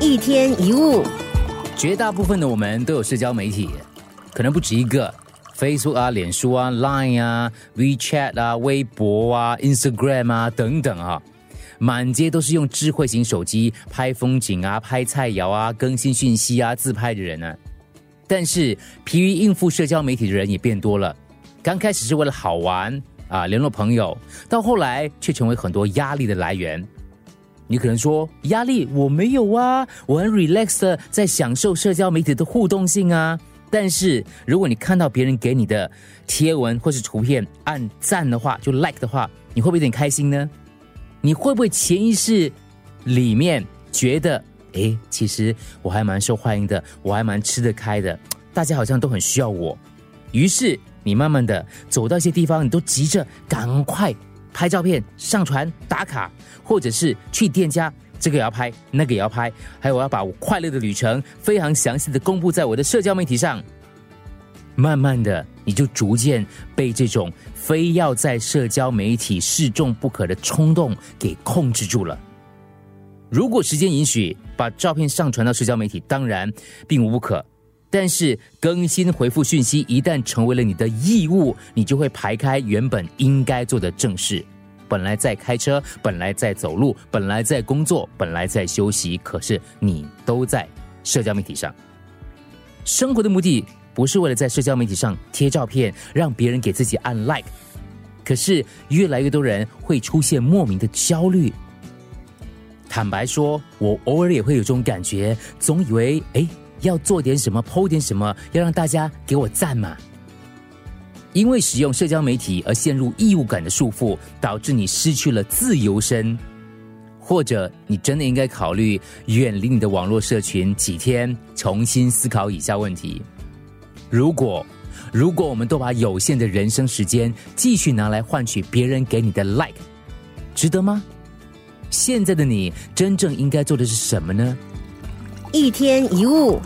一天一物，绝大部分的我们都有社交媒体，可能不止一个，Facebook 啊、脸书啊、Line 啊、WeChat 啊、微博啊、Instagram 啊等等啊，满街都是用智慧型手机拍风景啊、拍菜肴啊、更新讯息啊、自拍的人呢。但是疲于应付社交媒体的人也变多了，刚开始是为了好玩啊、联络朋友，到后来却成为很多压力的来源。你可能说压力我没有啊，我很 relax 的在享受社交媒体的互动性啊。但是如果你看到别人给你的贴文或是图片按赞的话，就 like 的话，你会不会有点开心呢？你会不会潜意识里面觉得，诶，其实我还蛮受欢迎的，我还蛮吃得开的，大家好像都很需要我。于是你慢慢的走到一些地方，你都急着赶快拍照片、上传、打卡，或者是去店家，这个也要拍，那个也要拍，还有我要把我快乐的旅程非常详细的公布在我的社交媒体上。慢慢的，你就逐渐被这种非要在社交媒体示众不可的冲动给控制住了。如果时间允许，把照片上传到社交媒体，当然并无不可。但是更新回复讯息一旦成为了你的义务，你就会排开原本应该做的正事。本来在开车，本来在走路，本来在工作，本来在休息，可是你都在社交媒体上。生活的目的不是为了在社交媒体上贴照片，让别人给自己按 like。可是越来越多人会出现莫名的焦虑。坦白说，我偶尔也会有这种感觉，总以为哎。要做点什么，PO 点什么，要让大家给我赞嘛。因为使用社交媒体而陷入义务感的束缚，导致你失去了自由身。或者，你真的应该考虑远离你的网络社群几天，重新思考以下问题：如果，如果我们都把有限的人生时间继续拿来换取别人给你的 like，值得吗？现在的你真正应该做的是什么呢？一天一物。